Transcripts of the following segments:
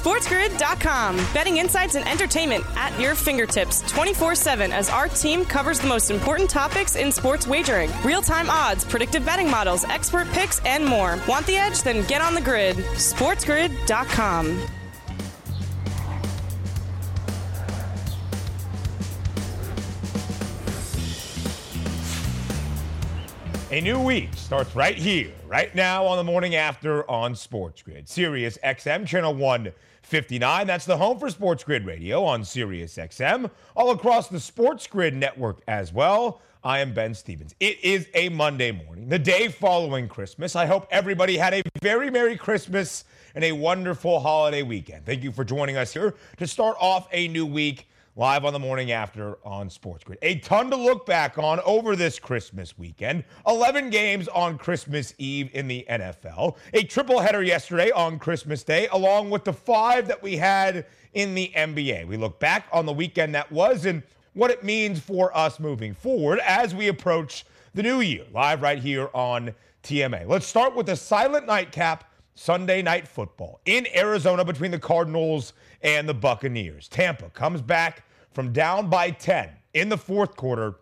SportsGrid.com. Betting insights and entertainment at your fingertips 24 7 as our team covers the most important topics in sports wagering real time odds, predictive betting models, expert picks, and more. Want the edge? Then get on the grid. SportsGrid.com. A new week starts right here, right now on the morning after on Sports Grid. Sirius XM channel 159. That's the home for Sports Grid Radio on Sirius XM, all across the Sports Grid network as well. I am Ben Stevens. It is a Monday morning, the day following Christmas. I hope everybody had a very Merry Christmas and a wonderful holiday weekend. Thank you for joining us here to start off a new week live on the morning after on Sports Grid. A ton to look back on over this Christmas weekend. 11 games on Christmas Eve in the NFL. A triple header yesterday on Christmas Day, along with the five that we had in the NBA. We look back on the weekend that was and what it means for us moving forward as we approach the new year, live right here on TMA. Let's start with the silent nightcap Sunday night football in Arizona between the Cardinals and the Buccaneers. Tampa comes back from down by 10 in the fourth quarter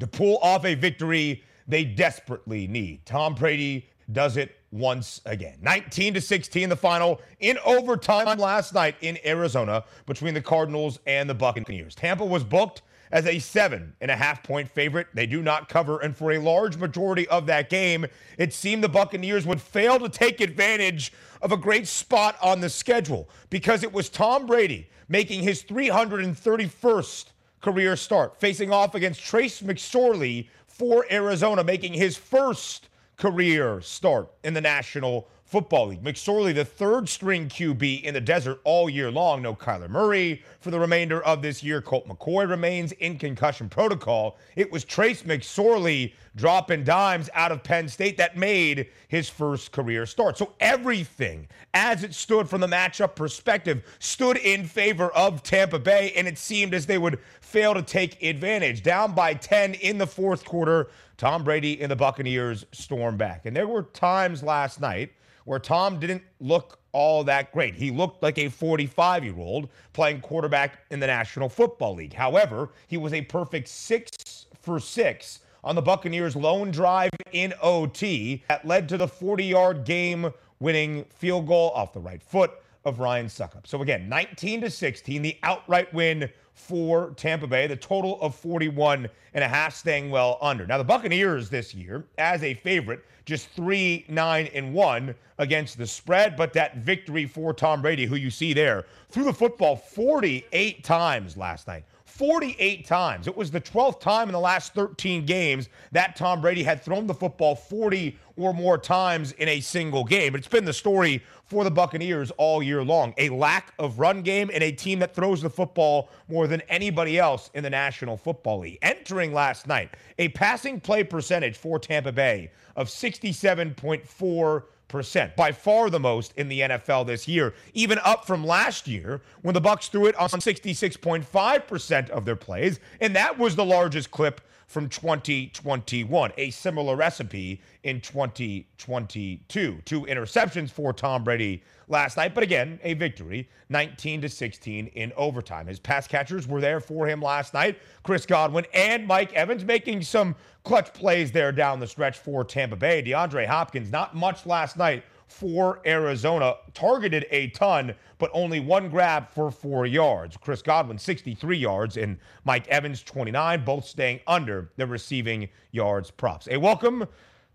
to pull off a victory they desperately need. Tom Brady does it once again. 19 to 16 the final in overtime last night in Arizona between the Cardinals and the Buccaneers. Tampa was booked as a seven and a half point favorite. They do not cover, and for a large majority of that game, it seemed the Buccaneers would fail to take advantage of a great spot on the schedule because it was Tom Brady making his 331st career start, facing off against Trace McSorley for Arizona, making his first career start in the National Football League. McSorley, the third string QB in the desert all year long. No Kyler Murray for the remainder of this year. Colt McCoy remains in concussion protocol. It was Trace McSorley dropping dimes out of Penn State that made his first career start. So everything, as it stood from the matchup perspective, stood in favor of Tampa Bay, and it seemed as they would fail to take advantage. Down by 10 in the fourth quarter, Tom Brady and the Buccaneers storm back. And there were times last night where Tom didn't look all that great. He looked like a 45 year old playing quarterback in the National Football League. However, he was a perfect six for six on the Buccaneers' lone drive in OT that led to the 40 yard game winning field goal off the right foot of Ryan Succop. So again, 19 to 16, the outright win for Tampa Bay, the total of 41 and a half staying well under. Now the Buccaneers this year as a favorite just 3 9 and 1 against the spread, but that victory for Tom Brady who you see there threw the football 48 times last night. 48 times. It was the 12th time in the last 13 games that Tom Brady had thrown the football 40 or more times in a single game. It's been the story for the Buccaneers all year long. A lack of run game and a team that throws the football more than anybody else in the National Football League. Entering last night, a passing play percentage for Tampa Bay of 67.4 percent, by far the most in the NFL this year, even up from last year when the Bucks threw it on 66.5% of their plays, and that was the largest clip from 2021. A similar recipe in 2022. Two interceptions for Tom Brady last night, but again, a victory, 19 to 16 in overtime. His pass catchers were there for him last night. Chris Godwin and Mike Evans making some clutch plays there down the stretch for Tampa Bay. DeAndre Hopkins, not much last night for Arizona, targeted a ton, but only one grab for four yards. Chris Godwin, 63 yards, and Mike Evans, 29, both staying under the receiving yards props. A welcome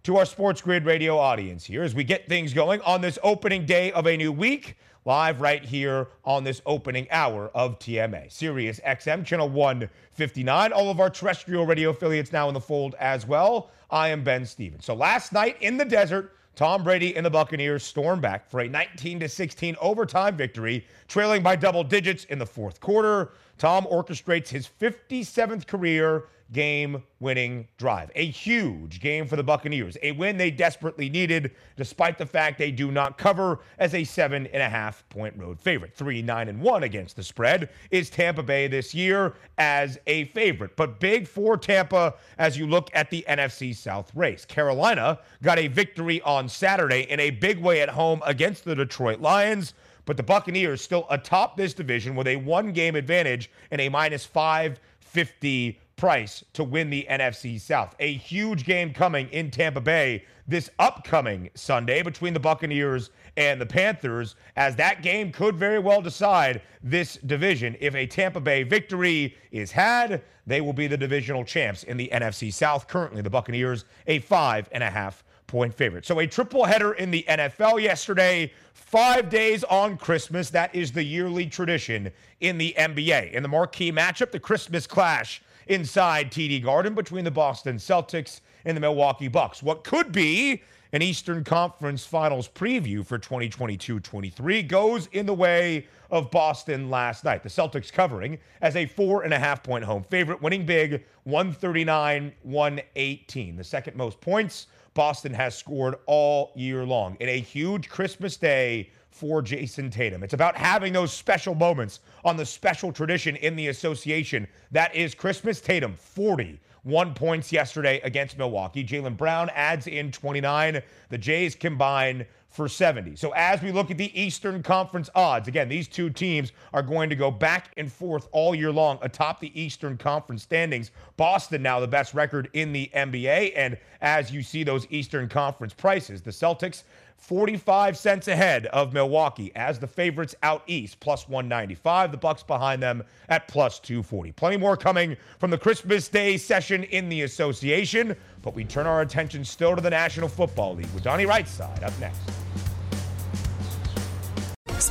to our Sports Grid radio audience here as we get things going on this opening day of a new week, live right here on this opening hour of TMA. Sirius XM, channel 159. All of our terrestrial radio affiliates now in the fold as well. I am Ben Stevens. So last night in the desert, Tom Brady and the Buccaneers storm back for a 19 16 overtime victory, trailing by double digits in the fourth quarter. Tom orchestrates his 57th career game winning drive. A huge game for the Buccaneers, a win they desperately needed, despite the fact they do not cover as a seven and a half point road favorite. Three, nine, and one against the spread is Tampa Bay this year as a favorite. But big for Tampa as you look at the NFC South race. Carolina got a victory on Saturday in a big way at home against the Detroit Lions but the Buccaneers still atop this division with a one game advantage and a minus 550 price to win the NFC South. A huge game coming in Tampa Bay this upcoming Sunday between the Buccaneers and the Panthers, as that game could very well decide this division. If a Tampa Bay victory is had, they will be the divisional champs in the NFC South. Currently, the Buccaneers, a five and a half point favorite. So, a triple header in the NFL yesterday, five days on Christmas. That is the yearly tradition in the NBA. In the marquee matchup, the Christmas clash inside TD Garden between the Boston Celtics and the Milwaukee Bucks. What could be an Eastern Conference Finals preview for 2022 23 goes in the way of Boston last night. The Celtics covering as a four and a half point home favorite, winning big 139 118. The second most points Boston has scored all year long in a huge Christmas day for Jayson Tatum. It's about having those special moments on the special tradition in the association that is Christmas. Tatum, 40 one points yesterday against Milwaukee. Jaylen Brown adds in 29. The Jays combine for 70. So as we look at the Eastern Conference odds, again, these two teams are going to go back and forth all year long atop the Eastern Conference standings. Boston now the best record in the NBA. And as you see those Eastern Conference prices, the Celtics 45 cents ahead of Milwaukee as the favorites out east, plus 195. The Bucks behind them at plus 240. Plenty more coming from the Christmas Day session in the association, but we turn our attention still to the National Football League with Donnie Rightside up next.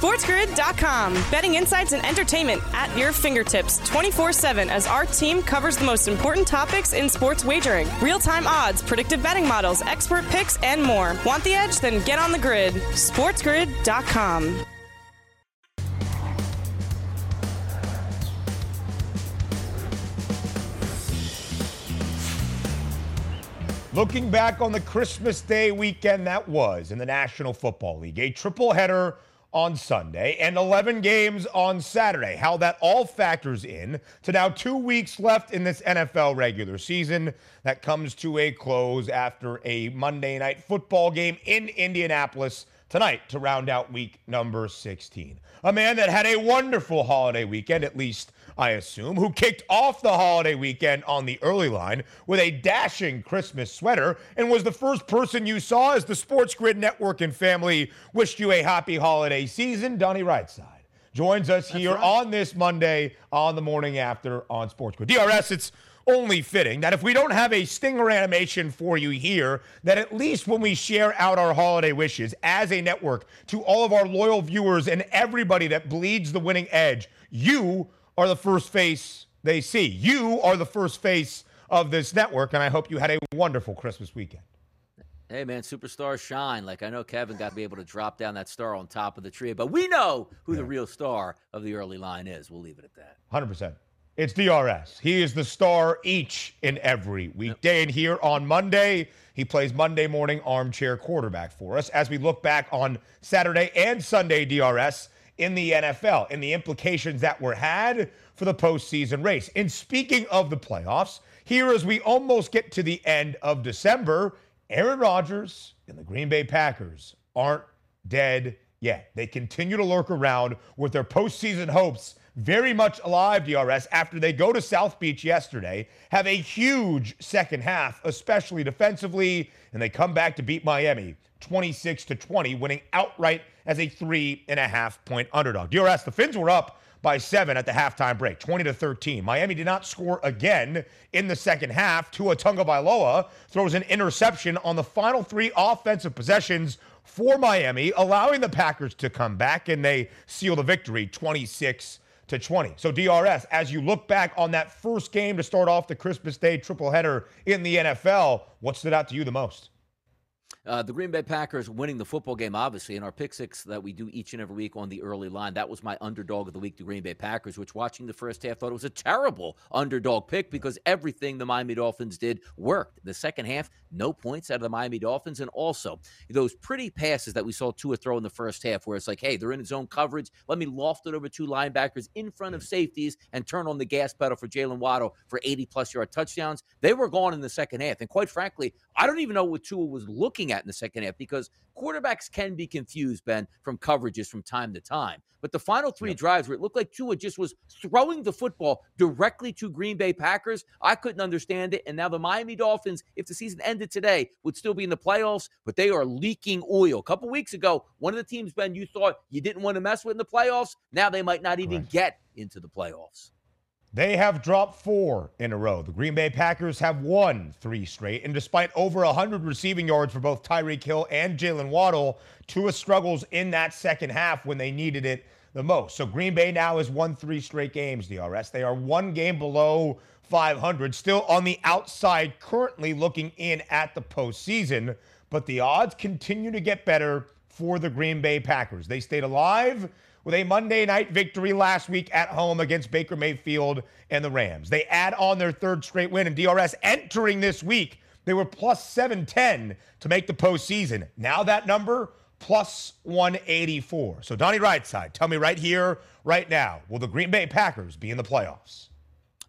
SportsGrid.com. Betting insights and entertainment at your fingertips 24 7 as our team covers the most important topics in sports wagering real time odds, predictive betting models, expert picks, and more. Want the edge? Then get on the grid. SportsGrid.com. Looking back on the Christmas Day weekend that was in the National Football League, a triple header on Sunday and 11 games on Saturday. How that all factors in to now two weeks left in this NFL regular season that comes to a close after a Monday night football game in Indianapolis tonight to round out week number 16. A man that had a wonderful holiday weekend, at least I assume, who kicked off the holiday weekend on the early line with a dashing Christmas sweater and was the first person you saw as the Sports Grid Network and family wished you a happy holiday season. Donnie Rightside joins us That's here right. on this Monday on the morning after on Sports Grid. DRS, it's only fitting that if we don't have a stinger animation for you here, that at least when we share out our holiday wishes as a network to all of our loyal viewers and everybody that bleeds the winning edge, you are the first face they see. You are the first face of this network, and I hope you had a wonderful Christmas weekend. Hey man, superstars shine. Like I know Kevin got to be able to drop down that star on top of the tree, but we know who yeah. the real star of the early line is. We'll leave it at that. 100%. It's DRS. He is the star each and every weekday. And here on Monday, he plays Monday morning armchair quarterback for us as we look back on Saturday and Sunday DRS in the NFL and the implications that were had for the postseason race. And speaking of the playoffs, here as we almost get to the end of December, Aaron Rodgers and the Green Bay Packers aren't dead yet. They continue to lurk around with their postseason hopes very much alive, DRS, after they go to South Beach yesterday, have a huge second half, especially defensively, and they come back to beat Miami 26 to 20, winning outright as a three and a half point underdog. DRS, the Fins were up by seven at the halftime break, 20 to 13. Miami did not score again in the second half. Tua Tagovailoa throws an interception on the final three offensive possessions for Miami, allowing the Packers to come back, and they seal the victory 26 to 20. So DRS, as you look back on that first game to start off the Christmas Day triple header in the NFL, what stood out to you the most? Uh, the Green Bay Packers winning the football game, obviously, in our pick six that we do each and every week on the early line. That was my underdog of the week, the Green Bay Packers, which watching the first half thought it was a terrible underdog pick because everything the Miami Dolphins did worked. The second half, no points out of the Miami Dolphins. And also, those pretty passes that we saw Tua throw in the first half, where it's like, hey, they're in zone coverage. Let me loft it over two linebackers in front of safeties and turn on the gas pedal for Jaylen Waddle for 80 plus yard touchdowns. They were gone in the second half. And quite frankly, I don't even know what Tua was looking at in the second half because quarterbacks can be confused, Ben, from coverages from time to time. But the final three yep. drives where it looked like Tua just was throwing the football directly to Green Bay Packers, I couldn't understand it. And now the Miami Dolphins, if the season ended today, would still be in the playoffs, but they are leaking oil. A couple weeks ago, one of the teams, Ben, you thought you didn't want to mess with in the playoffs, now they might not even get into the playoffs. They have dropped four in a row. The Green Bay Packers have won three straight. And despite over 100 receiving yards for both Tyreek Hill and Jaylen Waddle, Tua struggles in that second half when they needed it the most. So Green Bay now has won three straight games, DRS. They are one game below 500, still on the outside, currently looking in at the postseason. But the odds continue to get better for the Green Bay Packers. They stayed alive with a Monday night victory last week at home against Baker Mayfield and the Rams. They add on their third straight win, and DRS entering this week, they were plus 710 to make the postseason. Now that number, plus 184. So, Donnie Rightside, tell me right here, right now, will the Green Bay Packers be in the playoffs?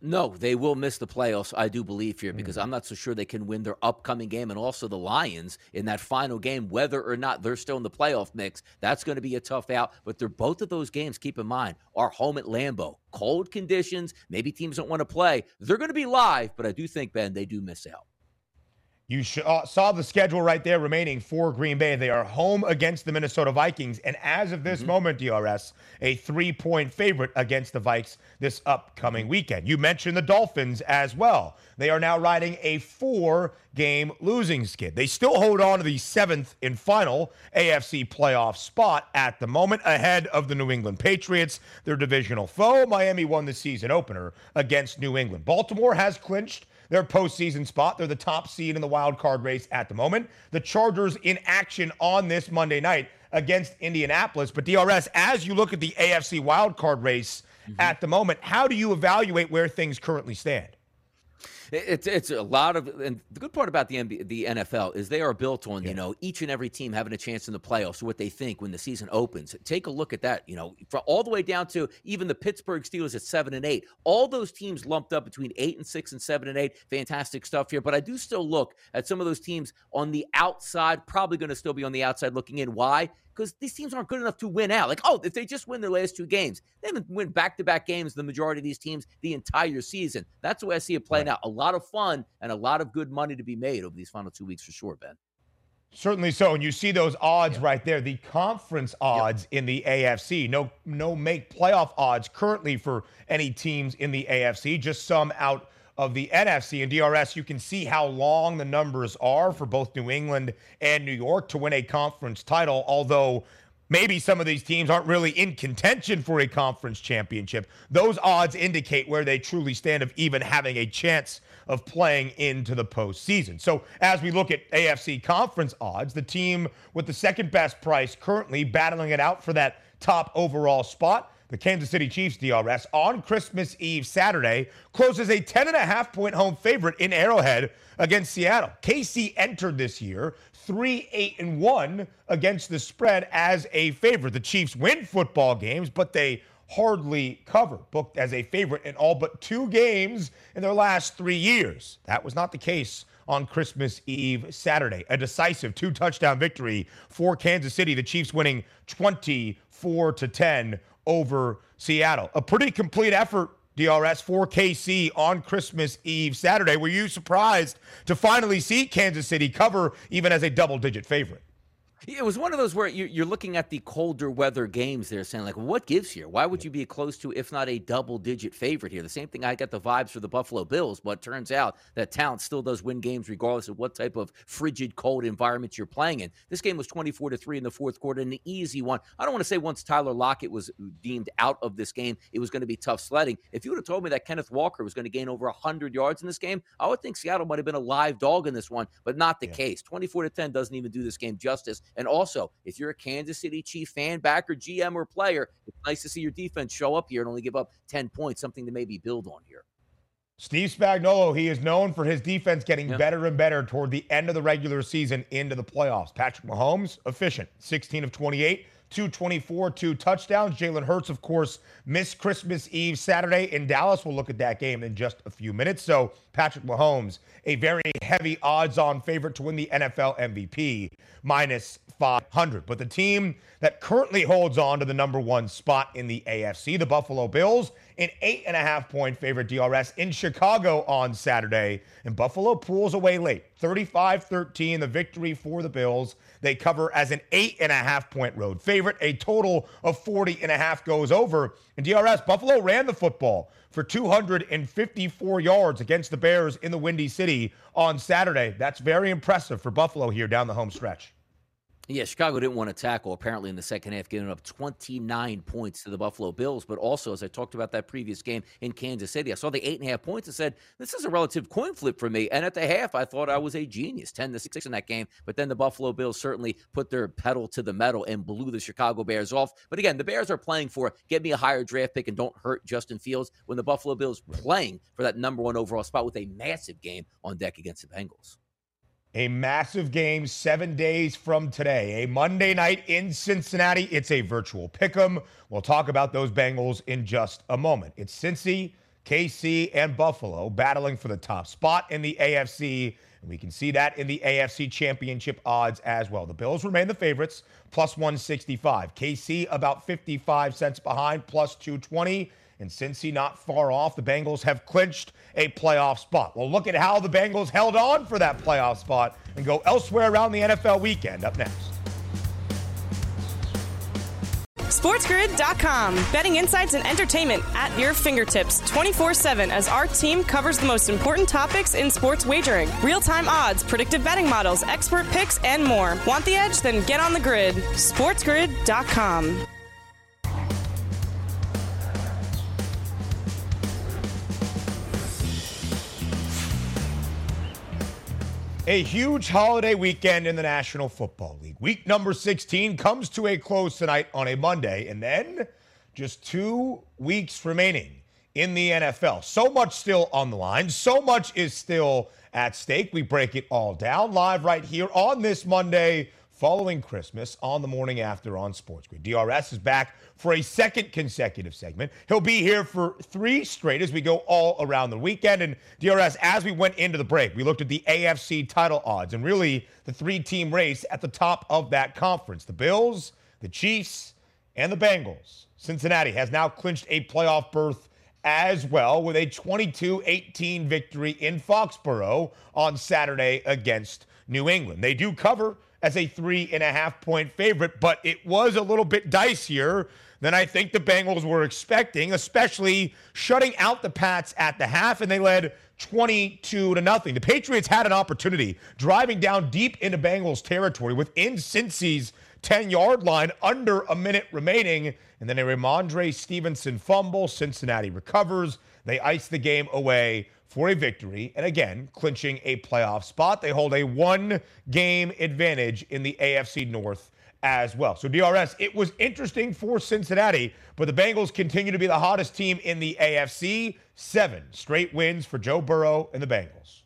No, they will miss the playoffs, I do believe here, because mm. I'm not so sure they can win their upcoming game and also the Lions in that final game, whether or not they're still in the playoff mix. That's going to be a tough out. But they're both of those games, keep in mind, are home at Lambeau. Cold conditions, maybe teams don't want to play. They're going to be live, but I do think, Ben, they do miss out. You uh, saw the schedule right there remaining for Green Bay. They are home against the Minnesota Vikings. And as of this mm-hmm. moment, DRS, a three point favorite against the Vikes this upcoming weekend. You mentioned the Dolphins as well. They are now riding a four game losing skid. They still hold on to the seventh and final AFC playoff spot at the moment, ahead of the New England Patriots, their divisional foe. Miami won the season opener against New England. Baltimore has clinched their postseason spot. They're the top seed in the wild card race at the moment. The Chargers in action on this Monday night against Indianapolis. But DRS, as you look at the AFC wild card race mm-hmm. at the moment, how do you evaluate where things currently stand? It's it's a lot of, and the good part about the NBA, the NFL is they are built on yeah. you know each and every team having a chance in the playoffs. What they think when the season opens. Take a look at that. You know, all the way down to even the Pittsburgh Steelers at seven and eight. All those teams lumped up between eight and six and seven and eight. Fantastic stuff here. But I do still look at some of those teams on the outside. Probably going to still be on the outside looking in. Why? Because these teams aren't good enough to win out. Like, oh, if they just win their last two games, they haven't win back to back games, the majority of these teams, the entire season. That's the way I see it playing right. out. A lot of fun and a lot of good money to be made over these final two weeks for sure, Ben. Certainly so. And you see those odds yeah. right there, the conference odds in the AFC. No, no make playoff odds currently for any teams in the AFC, just some out of the NFC and DRS, you can see how long the numbers are for both New England and New York to win a conference title, although maybe some of these teams aren't really in contention for a conference championship. Those odds indicate where they truly stand of even having a chance of playing into the postseason. So as we look at AFC conference odds, the team with the second best price currently battling it out for that top overall spot the Kansas City Chiefs DRS on Christmas Eve Saturday closes a 10.5 point home favorite in Arrowhead against Seattle. KC entered this year 3 8 and 1 against the spread as a favorite. The Chiefs win football games, but they hardly cover, booked as a favorite in all but two games in their last three years. That was not the case on Christmas Eve Saturday. A decisive two touchdown victory for Kansas City, the Chiefs winning 24 to 10 over Seattle. A pretty complete effort, DRS, for KC on Christmas Eve Saturday. Were you surprised to finally see Kansas City cover even as a double digit favorite? It was one of those where you're looking at the colder weather games They're saying, like, what gives here? Why would you be close to, if not a double digit favorite here? The same thing I got the vibes for the Buffalo Bills, but turns out that talent still does win games regardless of what type of frigid, cold environment you're playing in. This game was 24 to 3 in the fourth quarter, an easy one. I don't want to say once Tyler Lockett was deemed out of this game, it was going to be tough sledding. If you would have told me that Kenneth Walker was going to gain over 100 yards in this game, I would think Seattle might have been a live dog in this one, but not the yeah. case. 24 to 10 doesn't even do this game justice. And also, if you're a Kansas City Chief fan, backer, GM, or player, it's nice to see your defense show up here and only give up 10 points, something to maybe build on here. Steve Spagnuolo, he is known for his defense getting yeah. better and better toward the end of the regular season into the playoffs. Patrick Mahomes, efficient, 16 of 28, 224, two touchdowns. Jalen Hurts, of course, missed Christmas Eve Saturday in Dallas. We'll look at that game in just a few minutes. So, Patrick Mahomes, a very heavy odds on favorite to win the NFL MVP, minus 500. But the team that currently holds on to the number one spot in the AFC, the Buffalo Bills, an eight and a half point favorite DRS in Chicago on Saturday. And Buffalo pulls away late, 35 13, the victory for the Bills. They cover as an eight and a half point road favorite. A total of 40 and a half goes over. And DRS, Buffalo ran the football for 254 yards against the Bears in the Windy City on Saturday. That's very impressive for Buffalo here down the home stretch. Yeah, Chicago didn't want to tackle apparently in the second half, giving up 29 points to the Buffalo Bills. But also, as I talked about that previous game in Kansas City, I saw the eight and a half points and said, This is a relative coin flip for me. And at the half, I thought I was a genius, 10 to 6 in that game. But then the Buffalo Bills certainly put their pedal to the metal and blew the Chicago Bears off. But again, the Bears are playing for get me a higher draft pick and don't hurt Justin Fields when the Buffalo Bills playing for that number one overall spot with a massive game on deck against the Bengals. A massive game seven days from today, a Monday night in Cincinnati. It's a virtual pick 'em. We'll talk about those Bengals in just a moment. It's Cincy, KC, and Buffalo battling for the top spot in the AFC. And we can see that in the AFC championship odds as well. The Bills remain the favorites, plus 165. KC about 55 cents behind, plus 220. And Cincy not far off, the Bengals have clinched a playoff spot. Well, look at how the Bengals held on for that playoff spot and go elsewhere around the NFL weekend. Up next. SportsGrid.com. Betting insights and entertainment at your fingertips 24 7 as our team covers the most important topics in sports wagering real time odds, predictive betting models, expert picks, and more. Want the edge? Then get on the grid. SportsGrid.com. A huge holiday weekend in the National Football League. Week number 16 comes to a close tonight on a Monday, and then just two weeks remaining in the NFL. So much still on the line, so much is still at stake. We break it all down live right here on this Monday following Christmas on the morning after on Sports Grid. DRS is back for a second consecutive segment. He'll be here for three straight as we go all around the weekend. And DRS, as we went into the break, we looked at the AFC title odds and really the three team race at the top of that conference the Bills, the Chiefs, and the Bengals. Cincinnati has now clinched a playoff berth as well with a 22 18 victory in Foxborough on Saturday against New England. They do cover as a three and a half point favorite, but it was a little bit dicier than I think the Bengals were expecting, especially shutting out the Pats at the half, and they led 22 to nothing. The Patriots had an opportunity driving down deep into Bengals territory within Cincy's 10 yard line, under a minute remaining, and then a Rhamondre Stevenson fumble. Cincinnati recovers. They ice the game away for a victory, and again, clinching a playoff spot. They hold a one game advantage in the AFC North as well. So, DRS, it was interesting for Cincinnati, but the Bengals continue to be the hottest team in the AFC. Seven straight wins for Joe Burrow and the Bengals.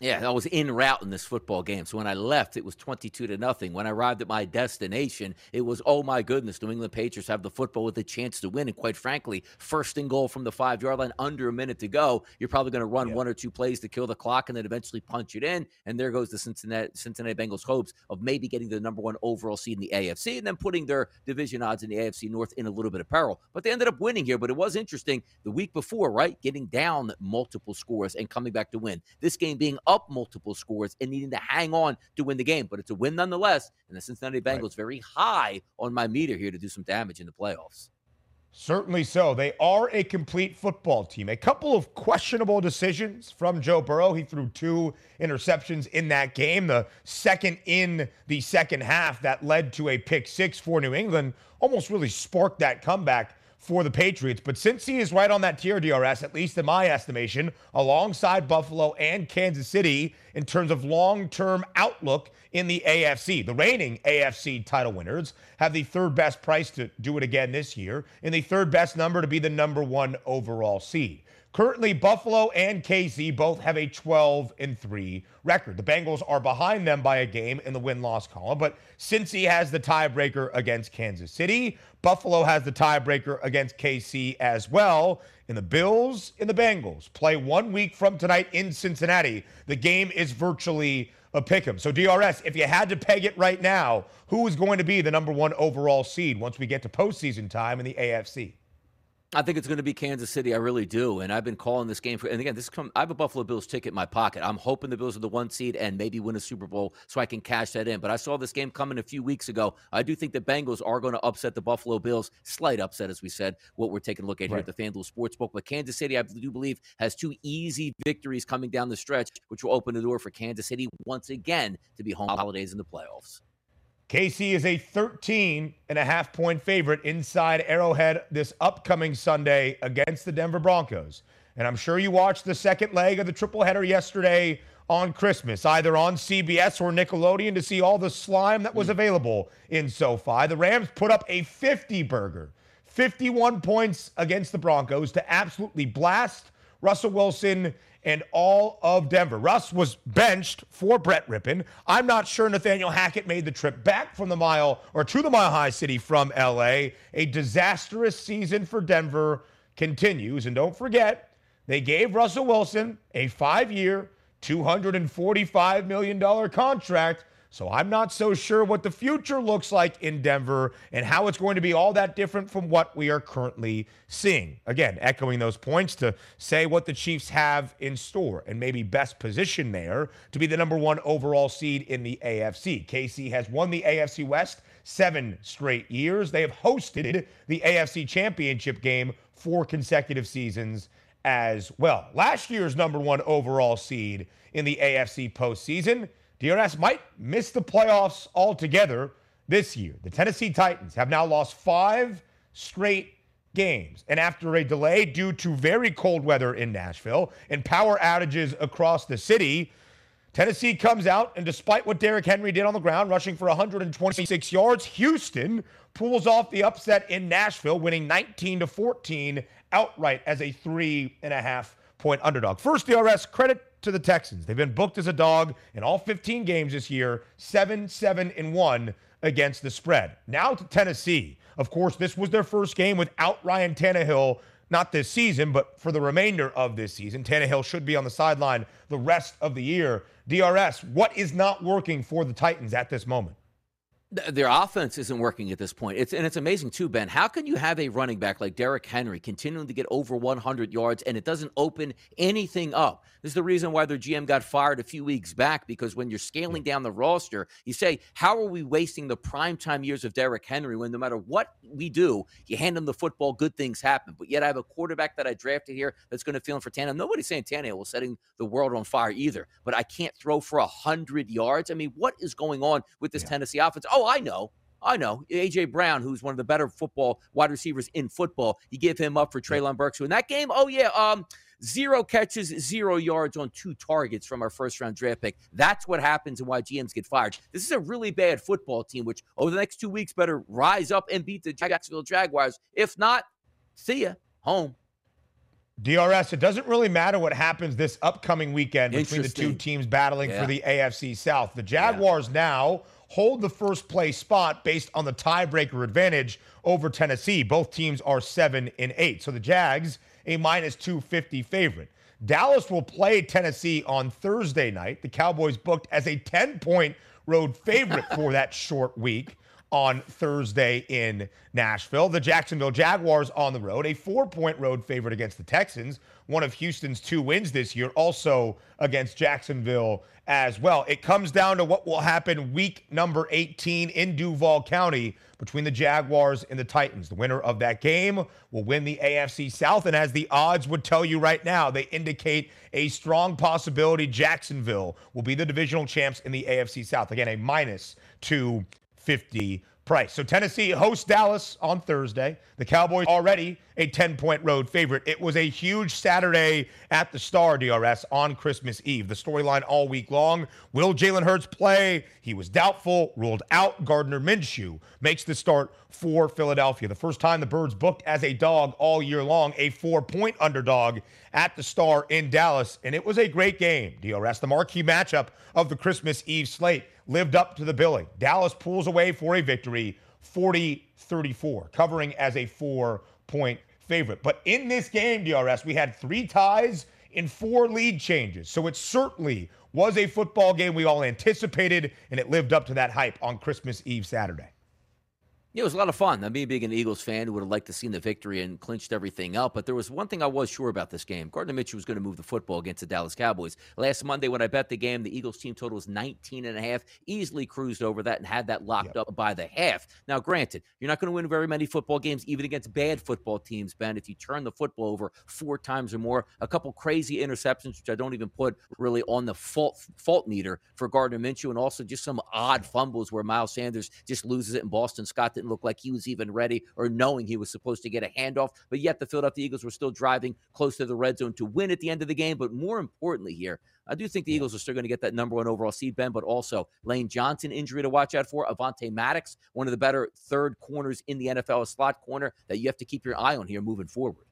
Yeah, I was in route in this football game. So when I left, it was 22 to nothing. When I arrived at my destination, it was, oh my goodness, New England Patriots have the football with a chance to win. And quite frankly, first and goal from the five yard line, under a minute to go. You're probably going to run yeah. one or two plays to kill the clock and then eventually punch it in. And there goes the Cincinnati, Cincinnati Bengals' hopes of maybe getting the number one overall seed in the AFC and then putting their division odds in the AFC North in a little bit of peril. But they ended up winning here. But it was interesting the week before, right? Getting down multiple scores and coming back to win. This game being up multiple scores and needing to hang on to win the game. But it's a win nonetheless. And the Cincinnati Bengals right. very high on my meter here to do some damage in the playoffs. Certainly so. They are a complete football team. A couple of questionable decisions from Joe Burrow. He threw two interceptions in that game. The second in the second half that led to a pick six for New England almost really sparked that comeback for the Patriots. But Cincy is right on that tier DRS, at least in my estimation, alongside Buffalo and Kansas City in terms of long term outlook in the AFC. The reigning AFC title winners have the third best price to do it again this year, and the third best number to be the number one overall seed. Currently, Buffalo and KC both have a 12 and 3 record. The Bengals are behind them by a game in the win loss column, but since Cincy has the tiebreaker against Kansas City. Buffalo has the tiebreaker against KC as well. And the Bills and the Bengals play one week from tonight in Cincinnati. The game is virtually a pick 'em. So, DRS, if you had to peg it right now, who is going to be the number one overall seed once we get to postseason time in the AFC? I think it's going to be Kansas City. I really do. And I've been calling this game for. And again, this come. I have a Buffalo Bills ticket in my pocket. I'm hoping the Bills are the one seed and maybe win a Super Bowl so I can cash that in. But I saw this game coming a few weeks ago. I do think the Bengals are going to upset the Buffalo Bills. Slight upset, as we said. What we're taking a look at right. here at the FanDuel Sportsbook. But Kansas City, I do believe, has two easy victories coming down the stretch, which will open the door for Kansas City once again to be home holidays in the playoffs. KC is a 13 and a half point favorite inside Arrowhead this upcoming Sunday against the Denver Broncos. And I'm sure you watched the second leg of the triple header yesterday on Christmas, either on CBS or Nickelodeon, to see all the slime that was hmm. available in SoFi. The Rams put up a 50 burger, 51 points against the Broncos to absolutely blast Russell Wilson and all of Denver. Russ was benched for Brett Rypien. I'm not sure Nathaniel Hackett made the trip back from the mile or to the Mile High City from LA. A disastrous season for Denver continues. And don't forget, they gave Russell Wilson a five year, $245 million contract so I'm not so sure what the future looks like in Denver and how it's going to be all that different from what we are currently seeing. Again, echoing those points to say what the Chiefs have in store and maybe best position there to be the number one overall seed in the AFC. KC has won the AFC West seven straight years. They have hosted the AFC Championship game four consecutive seasons as well. Last year's number one overall seed in the AFC postseason DRS might miss the playoffs altogether this year. The Tennessee Titans have now lost five straight games. And after a delay due to very cold weather in Nashville and power outages across the city, Tennessee comes out, and despite what Derrick Henry did on the ground, rushing for 126 yards, Houston pulls off the upset in Nashville, winning 19 to 14 outright as a three and a half point underdog. First, DRS credit to the Texans. They've been booked as a dog in all 15 games this year, 7 7 and 1 against the spread. Now to Tennessee. Of course, this was their first game without Ryan Tannehill, not this season, but for the remainder of this season. Tannehill should be on the sideline the rest of the year. DRS, what is not working for the Titans at this moment? Their offense isn't working at this point. It's and it's amazing too, Ben. How can you have a running back like Derrick Henry continuing to get over 100 yards and it doesn't open anything up? This is the reason why their GM got fired a few weeks back because when you're scaling down the roster, you say, "How are we wasting the primetime years of Derrick Henry when no matter what we do, you hand him the football, good things happen." But yet I have a quarterback that I drafted here that's going to fill in for Tannehill. Nobody's saying Tannehill was setting the world on fire either, but I can't throw for 100 yards. I mean, what is going on with this yeah. Tennessee offense? Oh, I know. I know. AJ Brown, who's one of the better football wide receivers in football, you give him up for Treylon Burks. So in that game, oh yeah, um, zero catches, zero yards on two targets from our first round draft pick. That's what happens and why GMs get fired. This is a really bad football team, which over the next two weeks better rise up and beat the Jacksonville Jaguars. If not, see ya home. DRS, it doesn't really matter what happens this upcoming weekend between the two teams battling yeah. for the AFC South. The Jaguars yeah. now hold the first place spot based on the tiebreaker advantage over Tennessee. Both teams are seven and eight. So the Jags, a minus 250 favorite. Dallas will play Tennessee on Thursday night. The Cowboys booked as a 10 point road favorite for that short week on Thursday in Nashville. The Jacksonville Jaguars on the road, a four point road favorite against the Texans, one of Houston's two wins this year, also against Jacksonville as well. It comes down to what will happen week number 18 in Duval County between the Jaguars and the Titans. The winner of that game will win the AFC South. And as the odds would tell you right now, they indicate a strong possibility Jacksonville will be the divisional champs in the AFC South. Again, a minus 250 price. So Tennessee hosts Dallas on Thursday. The Cowboys already a 10 point road favorite. It was a huge Saturday at the Star DRS on Christmas Eve. The storyline all week long will Jalen Hurts play? He was doubtful, ruled out. Gardner Minshew makes the start for Philadelphia. The first time the Birds booked as a dog all year long, a four point underdog at the Star in Dallas. And it was a great game, DRS. The marquee matchup of the Christmas Eve slate lived up to the billing. Dallas pulls away for a victory 40 34, covering as a four point favorite. But in this game, DRS, we had three ties in four lead changes. So it certainly was a football game we all anticipated, and it lived up to that hype on Christmas Eve Saturday. Yeah, it was a lot of fun. Now, me being an Eagles fan who would have liked to seen the victory and clinched everything up, but there was one thing I was sure about this game. Gardner Minshew was going to move the football against the Dallas Cowboys. Last Monday when I bet the game, the Eagles team total was 19 and a half, easily cruised over that and had that locked yep. up by the half. Now, granted, you're not going to win very many football games, even against bad football teams, Ben, if you turn the football over four times or more. A couple crazy interceptions, which I don't even put really on the fault fault meter for Gardner Minshew, and also just some odd fumbles where Miles Sanders just loses it and Boston Scott didn't look like he was even ready or knowing he was supposed to get a handoff. But yet the Philadelphia Eagles were still driving close to the red zone to win at the end of the game. But more importantly, here, I do think the Eagles are still going to get that number one overall seed, Ben, but also Lane Johnson injury to watch out for. Avonte Maddox, one of the better third corners in the NFL, a slot corner that you have to keep your eye on here moving forward.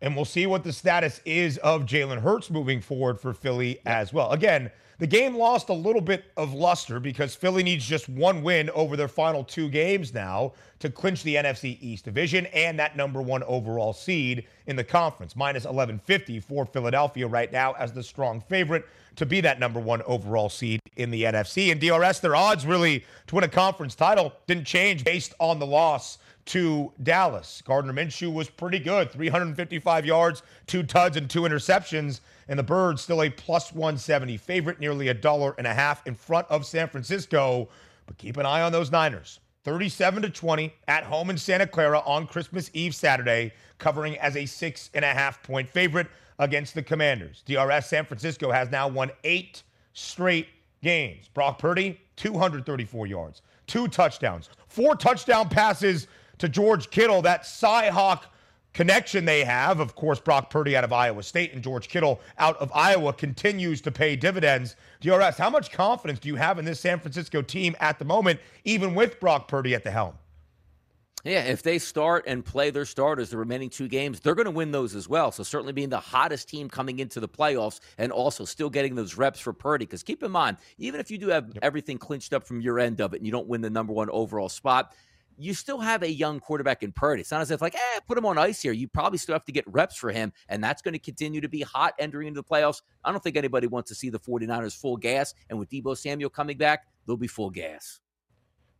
And we'll see what the status is of Jalen Hurts moving forward for Philly as well. Again, the game lost a little bit of luster because Philly needs just one win over their final two games now to clinch the NFC East division and that number one overall seed in the conference. Minus 1150 for Philadelphia right now as the strong favorite to be that number one overall seed in the NFC. And DRS, their odds really to win a conference title didn't change based on the loss to Dallas. Gardner Minshew was pretty good 355 yards, two tuds, and two interceptions. And the Birds still a plus 170 favorite, nearly a dollar and a half in front of San Francisco. But keep an eye on those Niners. 37 to 20 at home in Santa Clara on Christmas Eve Saturday, covering as a six and a half point favorite against the Commanders. DRS San Francisco has now won eight straight games. Brock Purdy, 234 yards, two touchdowns, four touchdown passes to George Kittle, that Cyhawk connection they have. Of course, Brock Purdy out of Iowa State and George Kittle out of Iowa continues to pay dividends. DRS, how much confidence do you have in this San Francisco team at the moment, even with Brock Purdy at the helm? Yeah, if they start and play their starters the remaining two games, they're going to win those as well. So certainly being the hottest team coming into the playoffs and also still getting those reps for Purdy. Because keep in mind, even if you do have everything clinched up from your end of it and you don't win the number one overall spot, you still have a young quarterback in Purdy. It's not as if like, eh, put him on ice here. You probably still have to get reps for him, and that's going to continue to be hot entering into the playoffs. I don't think anybody wants to see the 49ers full gas, and with Deebo Samuel coming back, they'll be full gas.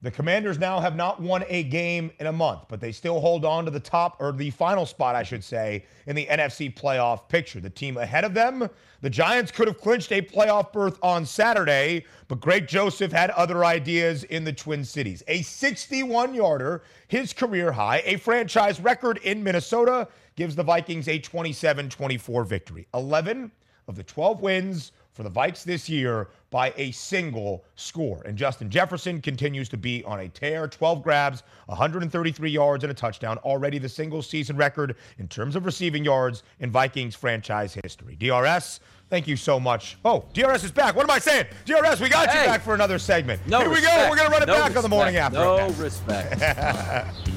The Commanders now have not won a game in a month, but they still hold on to the top or the final spot, I should say, in the NFC playoff picture. The team ahead of them, the Giants could have clinched a playoff berth on Saturday, but Greg Joseph had other ideas in the Twin Cities. A 61 yarder, his career high, a franchise record in Minnesota, gives the Vikings a 27 24 victory. 11 of the 12 wins for the Vikes this year by a single score. And Justin Jefferson continues to be on a tear 12 grabs, 133 yards, and a touchdown, already the single season record in terms of receiving yards in Vikings franchise history. DRS, thank you so much. Oh, DRS is back. What am I saying? DRS, we got hey. you back for another segment. No Here respect. we go. We're going to run it no back respect. on the morning after. No respect.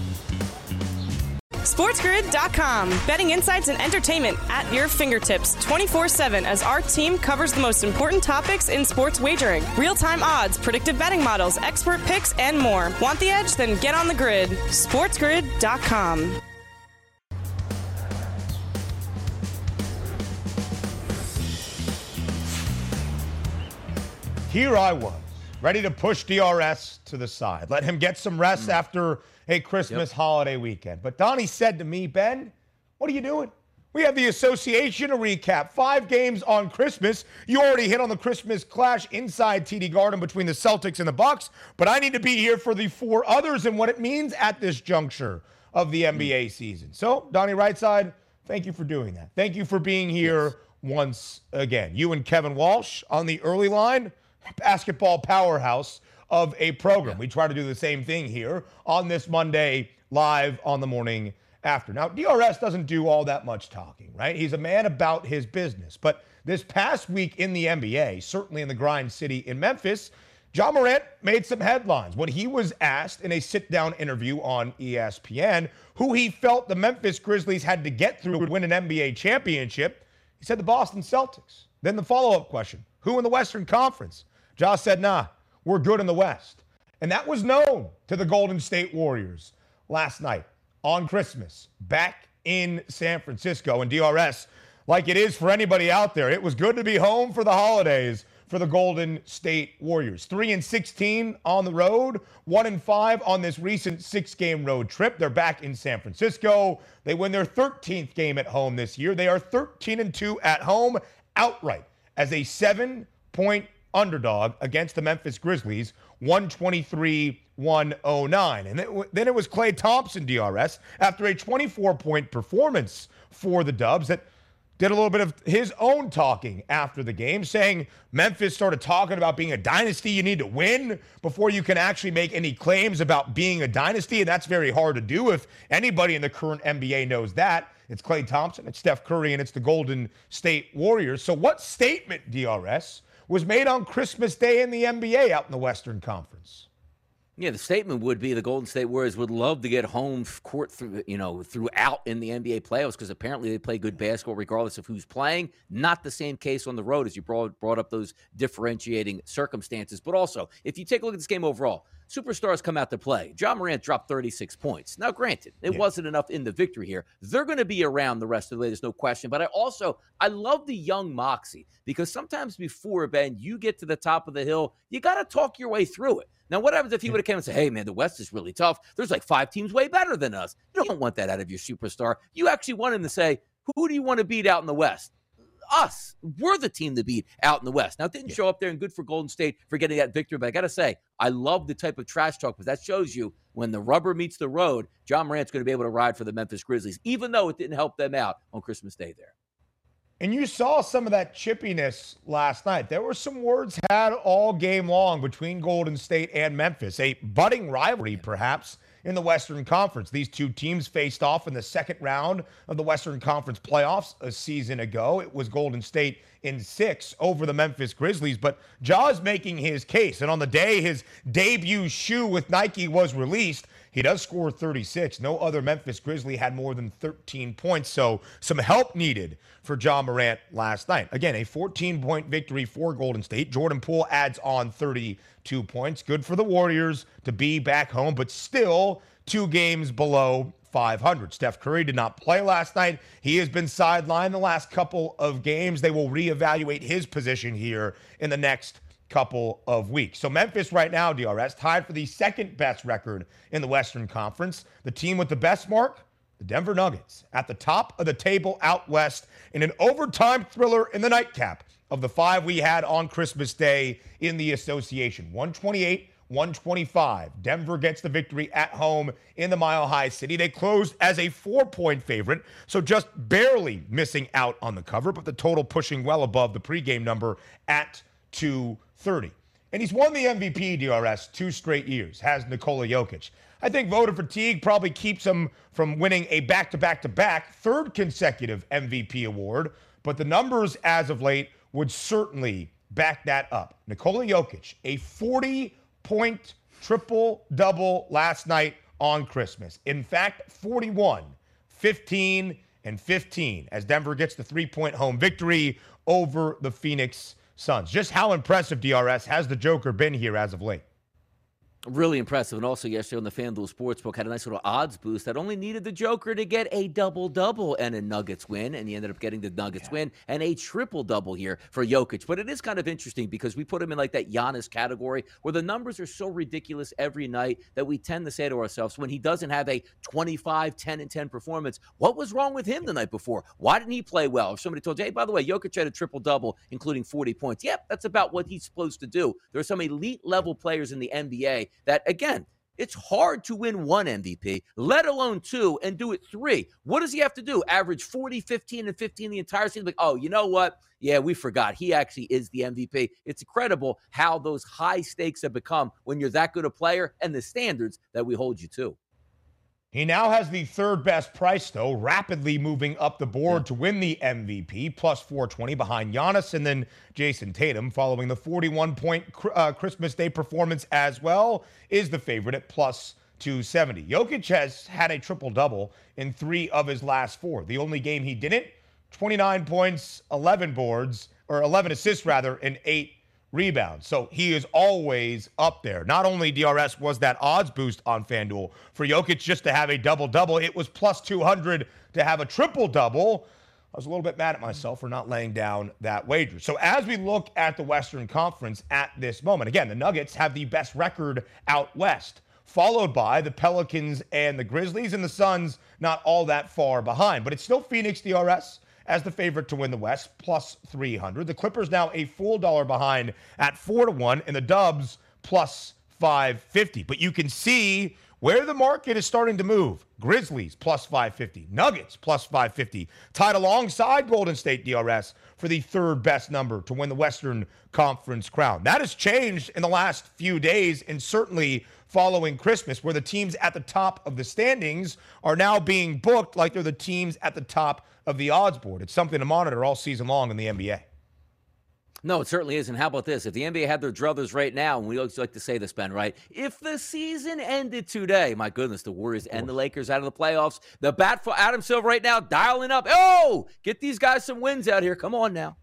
SportsGrid.com. Betting insights and entertainment at your fingertips 24 7 as our team covers the most important topics in sports wagering real time odds, predictive betting models, expert picks, and more. Want the edge? Then get on the grid. SportsGrid.com. Here I was, ready to push DRS to the side, let him get some rest mm. after a Christmas yep. holiday weekend. But Donnie said to me, Ben, what are you doing? We have the association to recap. Five games on Christmas. You already hit on the Christmas clash inside TD Garden between the Celtics and the Bucks, but I need to be here for the four others and what it means at this juncture of the NBA season. So, Donnie Rightside, thank you for doing that. Thank you for being here yes. once again. You and Kevin Walsh on the early line, basketball powerhouse of a program. We try to do the same thing here on this Monday live on the morning after. Now, DRS doesn't do all that much talking, right? He's a man about his business. But this past week in the NBA, certainly in the grind city in Memphis, Ja Morant made some headlines when he was asked in a sit down interview on ESPN who he felt the Memphis Grizzlies had to get through to win an NBA championship. He said the Boston Celtics. Then the follow up question who in the Western Conference? Ja said, nah, we're good in the West. And that was known to the Golden State Warriors last night on Christmas back in San Francisco. And DRS, like it is for anybody out there, it was good to be home for the holidays for the Golden State Warriors. 3 and 16 on the road, 1 and 5 on this recent 6-game road trip. They're back in San Francisco. They win their 13th game at home this year. They are 13 and 2 at home outright as a 7-point underdog against the Memphis Grizzlies, 123 109. And then it was Klay Thompson DRS after a 24 point performance for the Dubs that did a little bit of his own talking after the game, saying Memphis started talking about being a dynasty. You need to win before you can actually make any claims about being a dynasty. And that's very hard to do if anybody in the current NBA knows that. It's Klay Thompson, it's Steph Curry, and it's the Golden State Warriors. So, what statement, DRS, was made on Christmas Day in the NBA out in the Western Conference? Yeah, the statement would be the Golden State Warriors would love to get home court through, you know, throughout in the NBA playoffs because apparently they play good basketball regardless of who's playing. Not the same case on the road as you brought brought up those differentiating circumstances. But also, if you take a look at this game overall, superstars come out to play. Ja Morant dropped 36 points. Now, granted, it yeah. wasn't enough in the victory here. They're going to be around the rest of the way. There's no question. But I also I love the young moxie because sometimes before Ben, you get to the top of the hill, you got to talk your way through it. Now, what happens if he would have come and said, hey, man, the West is really tough. There's like five teams way better than us. You don't want that out of your superstar. You actually want him to say, who do you want to beat out in the West? Us. We're the team to beat out in the West. Now, it didn't yeah. show up there and good for Golden State for getting that victory, but I got to say, I love the type of trash talk because that shows you when the rubber meets the road, Ja Morant's going to be able to ride for the Memphis Grizzlies, even though it didn't help them out on Christmas Day there. And you saw some of that chippiness last night. There were some words had all game long between Golden State and Memphis, a budding rivalry, perhaps, in the Western Conference. These two teams faced off in the second round of the Western Conference playoffs a season ago. It was Golden State in six over the Memphis Grizzlies, but Ja's making his case. And on the day his debut shoe with Nike was released, he does score 36. No other Memphis Grizzly had more than 13 points, so some help needed for Ja Morant last night. Again, a 14 point victory for Golden State. Jordan Poole adds on 32 points. Good for the Warriors to be back home, but still two games below 500. Steph Curry did not play last night. He has been sidelined the last couple of games. They will reevaluate his position here in the next couple of weeks. So Memphis right now, DRS, tied for the second best record in the Western Conference. The team with the best mark, the Denver Nuggets, at the top of the table out west in an overtime thriller in the nightcap of the five we had on Christmas Day in the association. 128 125. Denver gets the victory at home in the Mile High City. They closed as a four point favorite, so just barely missing out on the cover, but the total pushing well above the pregame number at 230. And he's won the MVP DRS two straight years, has Nikola Jokic. I think voter fatigue probably keeps him from winning a back to back to back third consecutive MVP award, but the numbers as of late would certainly back that up. Nikola Jokic, a 40 point triple double last night on Christmas. In fact, 41, 15, and 15 as Denver gets the three point home victory over the Phoenix Suns. Just how impressive, DRS, has the Joker been here as of late? Really impressive. And also, yesterday on the FanDuel Sportsbook had a nice little odds boost that only needed the Joker to get a double double and a Nuggets win. And he ended up getting the Nuggets yeah. win and a triple double here for Jokic. But it is kind of interesting because we put him in like that Giannis category where the numbers are so ridiculous every night that we tend to say to ourselves, when he doesn't have a 25, 10, and 10 performance, what was wrong with him the night before? Why didn't he play well? If somebody told you, hey, by the way, Jokic had a triple double, including 40 points. Yep, that's about what he's supposed to do. There are some elite level players in the NBA that, again, It's hard to win one MVP, let alone two, and do it three. What does he have to do? Average 40, 15, and 15 the entire season? Like, oh, you know what? Yeah, we forgot. He actually is the MVP. It's incredible how those high stakes have become when you're that good a player and the standards that we hold you to. He now has the third best price, though, rapidly moving up the board yeah. to win the MVP, plus 420 behind Giannis and then Jayson Tatum, following the 41 point uh, Christmas Day performance as well, is the favorite at plus 270. Jokic has had a triple double in three of his last four. The only game he didn't, 29 points, 11 boards, or 11 assists rather, and eight rebounds. So he is always up there. Not only DRS was that odds boost on FanDuel for Jokic just to have a double double, it was plus 200 to have a triple double. I was a little bit mad at myself for not laying down that wager. So as we look at the Western Conference at this moment, again, the Nuggets have the best record out west, followed by the Pelicans and the Grizzlies, and the Suns not all that far behind. But it's still Phoenix DRS as the favorite to win the West, plus 300. The Clippers now a full dollar behind at 4 to 1, and the Dubs plus 550. But you can see where the market is starting to move. Grizzlies plus 550, Nuggets plus 550, tied alongside Golden State DRS for the third best number to win the Western Conference crown. That has changed in the last few days and certainly following Christmas, where the teams at the top of the standings are now being booked like they're the teams at the top of the odds board. It's something to monitor all season long in the NBA. No, it certainly is. And how about this? If the NBA had their druthers right now, and we always like to say this, Ben, right? If the season ended today, my goodness, the Warriors and the Lakers out of the playoffs. The bat for Adam Silver right now, dialing up. Oh, get these guys some wins out here. Come on now.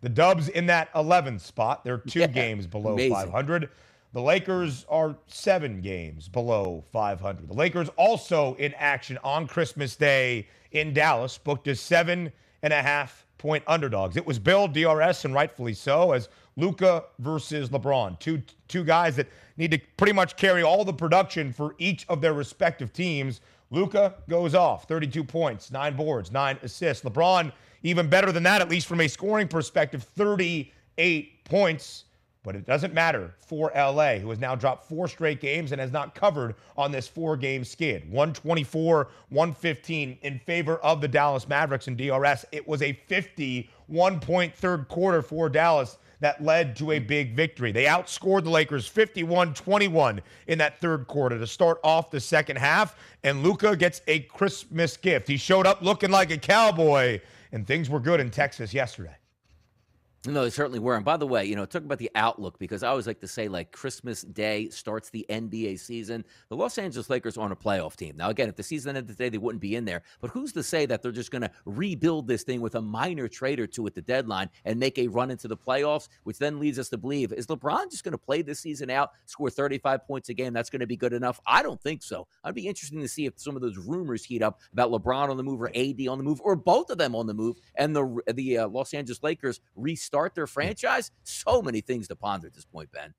The Dubs in that 11th spot. They're two yeah, games below amazing. 500. The Lakers are seven games below 500. The Lakers also in action on Christmas Day in Dallas, booked as seven and a half point underdogs. It was Bill DRS, and rightfully so, as Luka versus LeBron, two two guys that need to pretty much carry all the production for each of their respective teams. Luka goes off, 32 points, nine boards, nine assists. LeBron even better than that, at least from a scoring perspective, 38 points. But it doesn't matter for LA, who has now dropped four straight games and has not covered on this four game skid. 124, 115 in favor of the Dallas Mavericks and DRS. It was a 51 point third quarter for Dallas that led to a big victory. They outscored the Lakers 51 21 in that third quarter to start off the second half. And Luka gets a Christmas gift. He showed up looking like a cowboy, and things were good in Texas yesterday. No, they certainly were. And by the way, you know, talk about the outlook because I always like to say, like, Christmas Day starts the NBA season. The Los Angeles Lakers aren't a playoff team. Now, again, if the season ended today, they wouldn't be in there. But who's to say that they're just going to rebuild this thing with a minor trade or two at the deadline and make a run into the playoffs, which then leads us to believe is LeBron just going to play this season out, score 35 points a game? That's going to be good enough? I don't think so. I'd be interested to see if some of those rumors heat up about LeBron on the move or AD on the move or both of them on the move and the, the uh, Los Angeles Lakers restart start their franchise? So many things to ponder at this point, Ben.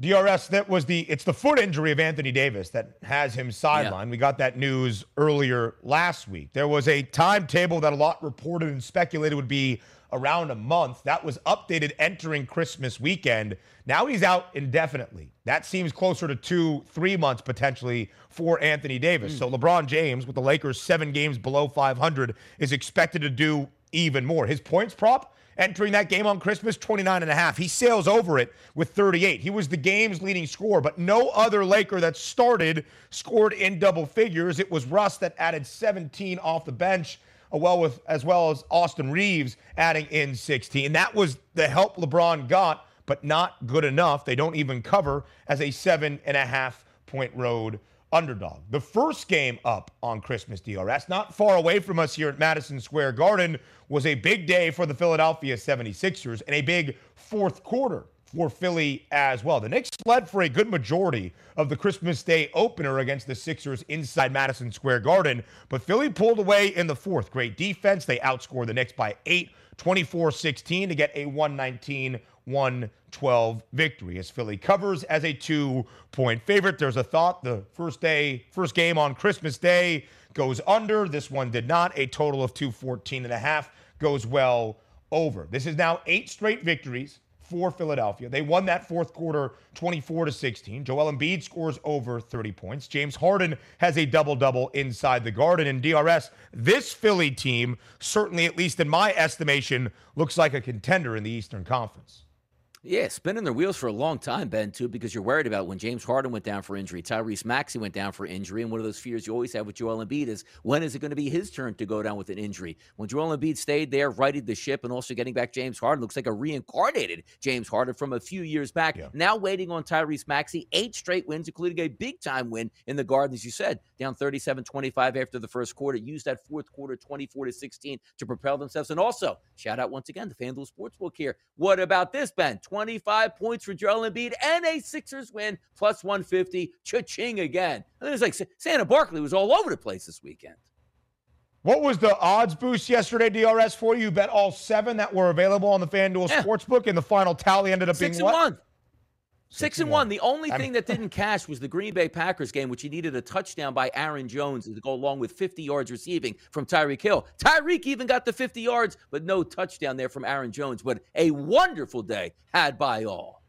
DRS, that was the it's the foot injury of Anthony Davis that has him sidelined. Yeah. We got that news earlier last week. There was a timetable that a lot reported and speculated would be around a month. That was updated entering Christmas weekend. Now he's out indefinitely. That seems closer to two, three months potentially for Anthony Davis. Mm. So LeBron James, with the Lakers seven games below 500, is expected to do even more. His points prop entering that game on Christmas, 29 and a half. He sails over it with 38. He was the game's leading scorer, but no other Laker that started scored in double figures. It was Russ that added 17 off the bench, uh, well with as well as Austin Reaves adding in 16. That was the help LeBron got, but not good enough. They don't even cover as a seven and a half point road underdog. The first game up on Christmas DRS, not far away from us here at Madison Square Garden, was a big day for the Philadelphia 76ers and a big fourth quarter for Philly as well. The Knicks led for a good majority of the Christmas Day opener against the Sixers inside Madison Square Garden, but Philly pulled away in the fourth. Great defense. They outscored the Knicks by 8, 24 16 to get a 119 112 victory as Philly covers as a two point favorite. There's a thought the first day, first game on Christmas Day goes under. This one did not. A total of 214 and a half goes well over. This is now eight straight victories for Philadelphia. They won that fourth quarter 24 to 16. Joel Embiid scores over 30 points. James Harden has a double double inside the garden. And DRS, this Philly team, certainly, at least in my estimation, looks like a contender in the Eastern Conference. Yeah, spinning their wheels for a long time, Ben, too, because you're worried about when James Harden went down for injury, Tyrese Maxey went down for injury, and one of those fears you always have with Joel Embiid is when is it going to be his turn to go down with an injury? When Joel Embiid stayed there, righted the ship, and also getting back James Harden, looks like a reincarnated James Harden from a few years back. Yeah. Now waiting on Tyrese Maxey, eight straight wins, including a big time win in the Garden, as you said, down 37 25 after the first quarter. Used that fourth quarter 24 to 16 to propel themselves. And also, shout out once again to FanDuel Sportsbook here. What about this, Ben? 25 points for Joel Embiid and a Sixers win plus 150. Cha-ching again. And it was like Santa Barkley was all over the place this weekend. What was the odds boost yesterday, DRS, for you? Bet all seven that were available on the FanDuel yeah. Sportsbook, and the final tally ended up Six being what? One. Six, and one. one. The only I thing that didn't cash was the Green Bay Packers game, which he needed a touchdown by Aaron Jones to go along with 50 yards receiving from Tyreek Hill. Tyreek even got the 50 yards, but no touchdown there from Aaron Jones. But a wonderful day had by all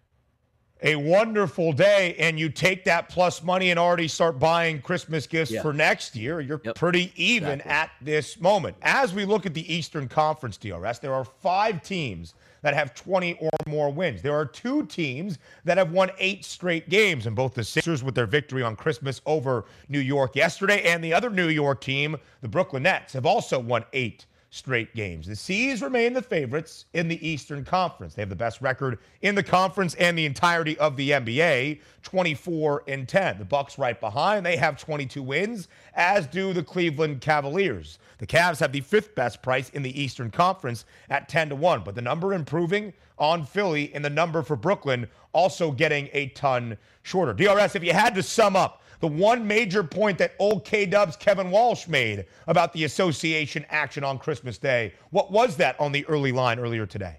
a wonderful day and you take that plus money and already start buying Christmas gifts yeah. for next year, you're yep. pretty even exactly. at this moment. As we look at the Eastern Conference DRS, there are five teams that have 20 or more wins. There are two teams that have won eight straight games, and both the Sixers with their victory on Christmas over New York yesterday, and the other New York team, the Brooklyn Nets, have also won eight straight games. The C's remain the favorites in the Eastern Conference. They have the best record in the conference and the entirety of the NBA, 24 and 10. The Bucks right behind, they have 22 wins, as do the Cleveland Cavaliers. The Cavs have the fifth best price in the Eastern Conference at 10 to 1, but the number improving on Philly and the number for Brooklyn also getting a ton shorter. DRS, if you had to sum up the one major point that old K Dub's Kevin Walsh made about the association action on Christmas Day. What was that on the early line earlier today?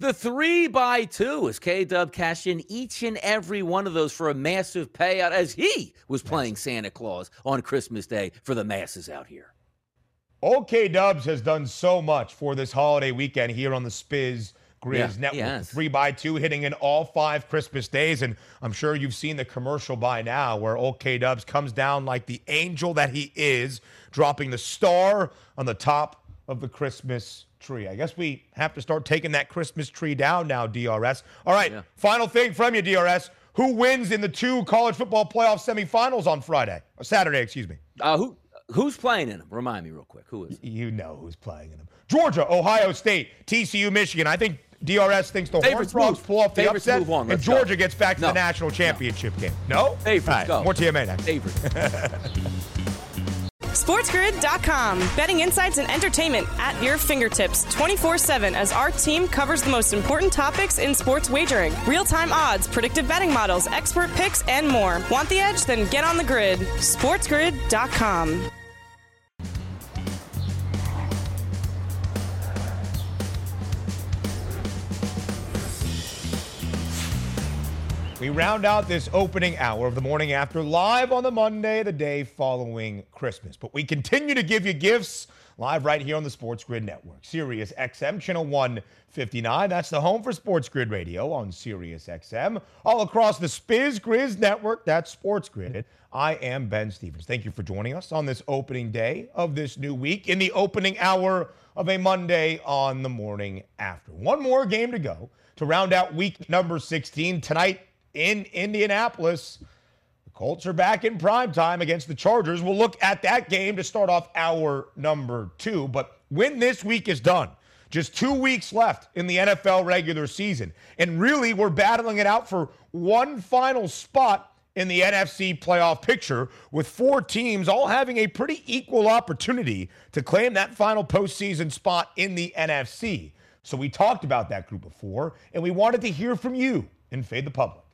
The three by two as K Dub cashed in each and every one of those for a massive payout as he was playing Santa Claus on Christmas Day for the masses out here. Old K Dubs has done so much for this holiday weekend here on the Spiz Grizz yeah, Network. Three by two hitting in all five Christmas days. And I'm sure you've seen the commercial by now where old K Dubs comes down like the angel that he is, dropping the star on the top of the Christmas tree. I guess we have to start taking that Christmas tree down now, DRS. All right, yeah. final thing from you, DRS. Who wins in the two college football playoff semifinals on Friday or Saturday? Excuse me. Uh, who who's playing in them? Remind me real quick. Who is? You know who's playing in them. Georgia, Ohio State, TCU, Michigan. I think DRS thinks the Horned Frogs pull off the Favorites upset, on, and Georgia go. gets back to no. the national championship no. game. No? Favorites, right, go. More TMA next. Favorites. SportsGrid.com. Betting insights and entertainment at your fingertips 24 7 as our team covers the most important topics in sports wagering real time odds, predictive betting models, expert picks, and more. Want the edge? Then get on the grid. SportsGrid.com. We round out this opening hour of the morning after live on the Monday, the day following Christmas. But we continue to give you gifts live right here on the Sports Grid Network. Sirius XM, channel 159. That's the home for Sports Grid Radio on Sirius XM. All across the Spiz Grizz Network, that's Sports Grid. I am Ben Stevens. Thank you for joining us on this opening day of this new week in the opening hour of a Monday on the morning after. One more game to go to round out week number 16. Tonight, in Indianapolis. The Colts are back in prime time against the Chargers. We'll look at that game to start off our number two. But when this week is done, just two weeks left in the NFL regular season. And really, we're battling it out for one final spot in the NFC playoff picture, with four teams all having a pretty equal opportunity to claim that final postseason spot in the NFC. So we talked about that group before, and we wanted to hear from you and Fade the Public.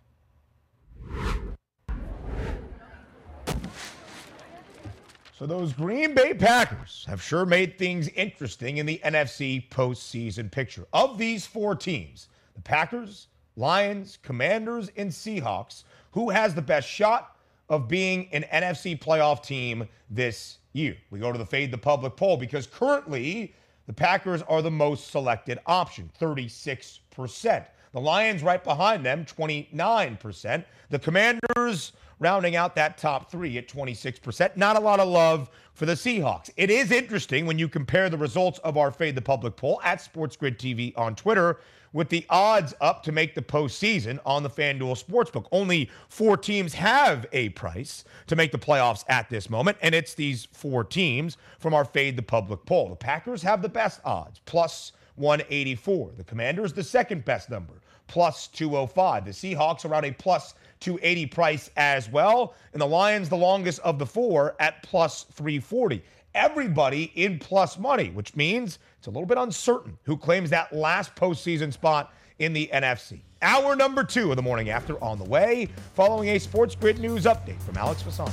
So those Green Bay Packers have sure made things interesting in the NFC postseason picture. Of these four teams, the Packers, Lions, Commanders, and Seahawks, who has the best shot of being an NFC playoff team this year? We go to the Fade the Public poll because currently The Packers are the most selected option, 36%. The Lions right behind them, 29%. The Commanders rounding out that top three at 26%. Not a lot of love for the Seahawks. It is interesting when you compare the results of our Fade the Public poll at Sports Grid TV on Twitter with the odds up to make the postseason on the FanDuel Sportsbook. Only four teams have a price to make the playoffs at this moment, and it's these four teams from our Fade the Public poll. The Packers have the best odds, plus 184. The Commanders, the second best number, plus 205. The Seahawks around a plus 280 price as well. And the Lions, the longest of the four, at plus 340. Everybody in plus money, which means it's a little bit uncertain who claims that last postseason spot in the NFC. Hour number two of the morning after on the way, following a Sports Grid News update from Alex Fasano.